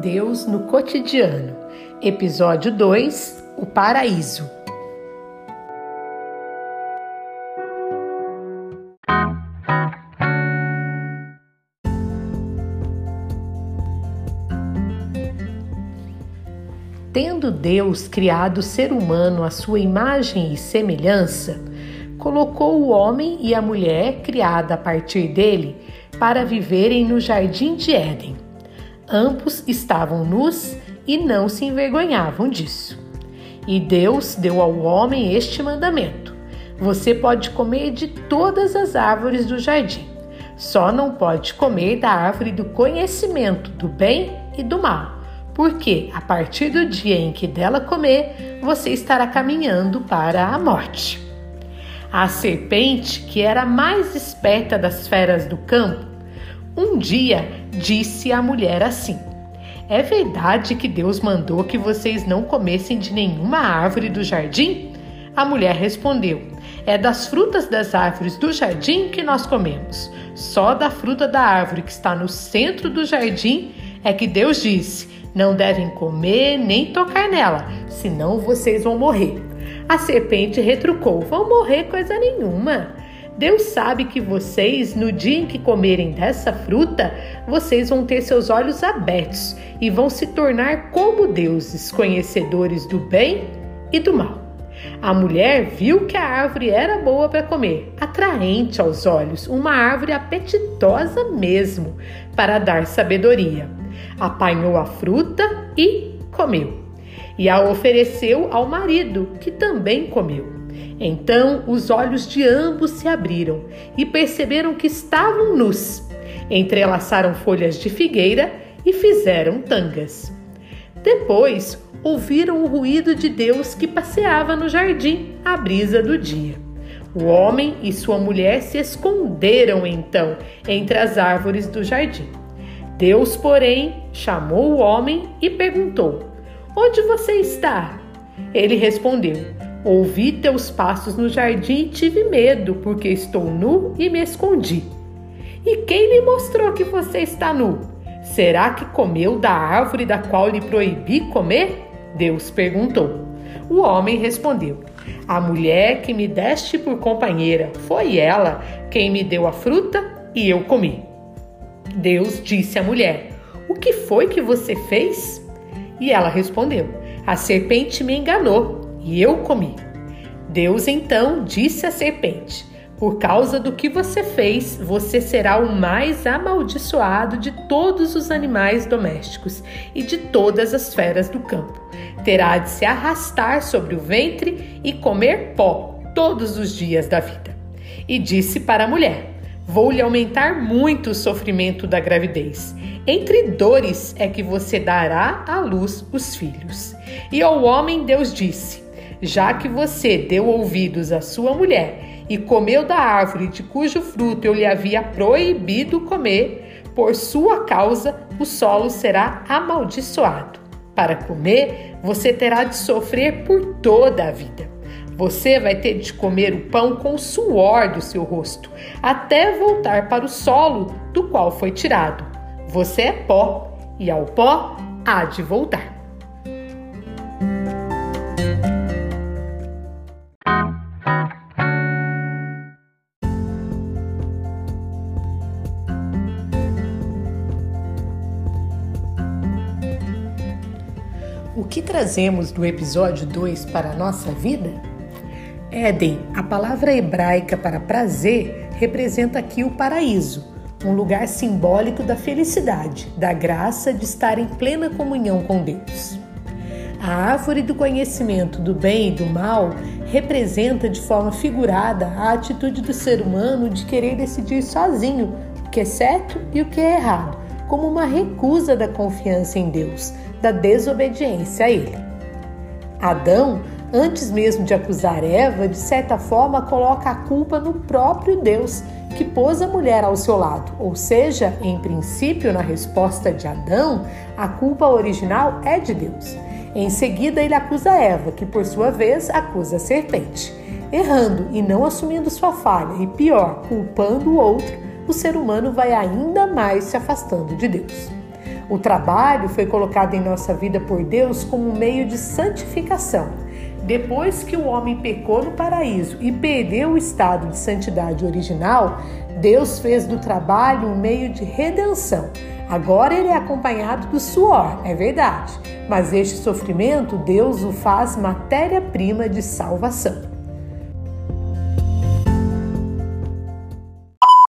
Deus no cotidiano. Episódio 2 O Paraíso. Tendo Deus criado o ser humano à sua imagem e semelhança, colocou o homem e a mulher criada a partir dele para viverem no jardim de Éden. Ambos estavam nus e não se envergonhavam disso. E Deus deu ao homem este mandamento: Você pode comer de todas as árvores do jardim, só não pode comer da árvore do conhecimento do bem e do mal, porque a partir do dia em que dela comer, você estará caminhando para a morte. A serpente, que era mais esperta das feras do campo, um dia disse à mulher assim: é verdade que Deus mandou que vocês não comessem de nenhuma árvore do jardim? A mulher respondeu: É das frutas das árvores do jardim que nós comemos. Só da fruta da árvore que está no centro do jardim é que Deus disse: Não devem comer nem tocar nela, senão vocês vão morrer. A serpente retrucou: Vão morrer coisa nenhuma. Deus sabe que vocês, no dia em que comerem dessa fruta, vocês vão ter seus olhos abertos e vão se tornar como deuses, conhecedores do bem e do mal. A mulher viu que a árvore era boa para comer, atraente aos olhos, uma árvore apetitosa mesmo, para dar sabedoria. Apanhou a fruta e comeu. E a ofereceu ao marido, que também comeu. Então os olhos de ambos se abriram e perceberam que estavam nus. Entrelaçaram folhas de figueira e fizeram tangas. Depois ouviram o ruído de Deus que passeava no jardim à brisa do dia. O homem e sua mulher se esconderam então entre as árvores do jardim. Deus, porém, chamou o homem e perguntou: Onde você está? Ele respondeu: Ouvi teus passos no jardim e tive medo, porque estou nu e me escondi. E quem lhe mostrou que você está nu? Será que comeu da árvore da qual lhe proibi comer? Deus perguntou. O homem respondeu: A mulher que me deste por companheira foi ela quem me deu a fruta e eu comi. Deus disse à mulher: O que foi que você fez? E ela respondeu: A serpente me enganou e eu comi. Deus então disse à serpente: Por causa do que você fez, você será o mais amaldiçoado de todos os animais domésticos e de todas as feras do campo. Terá de se arrastar sobre o ventre e comer pó todos os dias da vida. E disse para a mulher: Vou lhe aumentar muito o sofrimento da gravidez. Entre dores é que você dará à luz os filhos. E ao homem Deus disse: já que você deu ouvidos à sua mulher e comeu da árvore de cujo fruto eu lhe havia proibido comer, por sua causa o solo será amaldiçoado. Para comer, você terá de sofrer por toda a vida. Você vai ter de comer o pão com o suor do seu rosto, até voltar para o solo do qual foi tirado. Você é pó, e ao pó há de voltar. Que trazemos do episódio 2 para a nossa vida? Éden, a palavra hebraica para prazer, representa aqui o paraíso, um lugar simbólico da felicidade, da graça de estar em plena comunhão com Deus. A árvore do conhecimento do bem e do mal representa de forma figurada a atitude do ser humano de querer decidir sozinho o que é certo e o que é errado, como uma recusa da confiança em Deus, da desobediência a ele. Adão, antes mesmo de acusar Eva, de certa forma coloca a culpa no próprio Deus, que pôs a mulher ao seu lado. Ou seja, em princípio, na resposta de Adão, a culpa original é de Deus. Em seguida, ele acusa Eva, que por sua vez acusa a serpente. Errando e não assumindo sua falha, e pior, culpando o outro, o ser humano vai ainda mais se afastando de Deus. O trabalho foi colocado em nossa vida por Deus como um meio de santificação. Depois que o homem pecou no paraíso e perdeu o estado de santidade original, Deus fez do trabalho um meio de redenção. Agora ele é acompanhado do suor, é verdade, mas este sofrimento Deus o faz matéria-prima de salvação.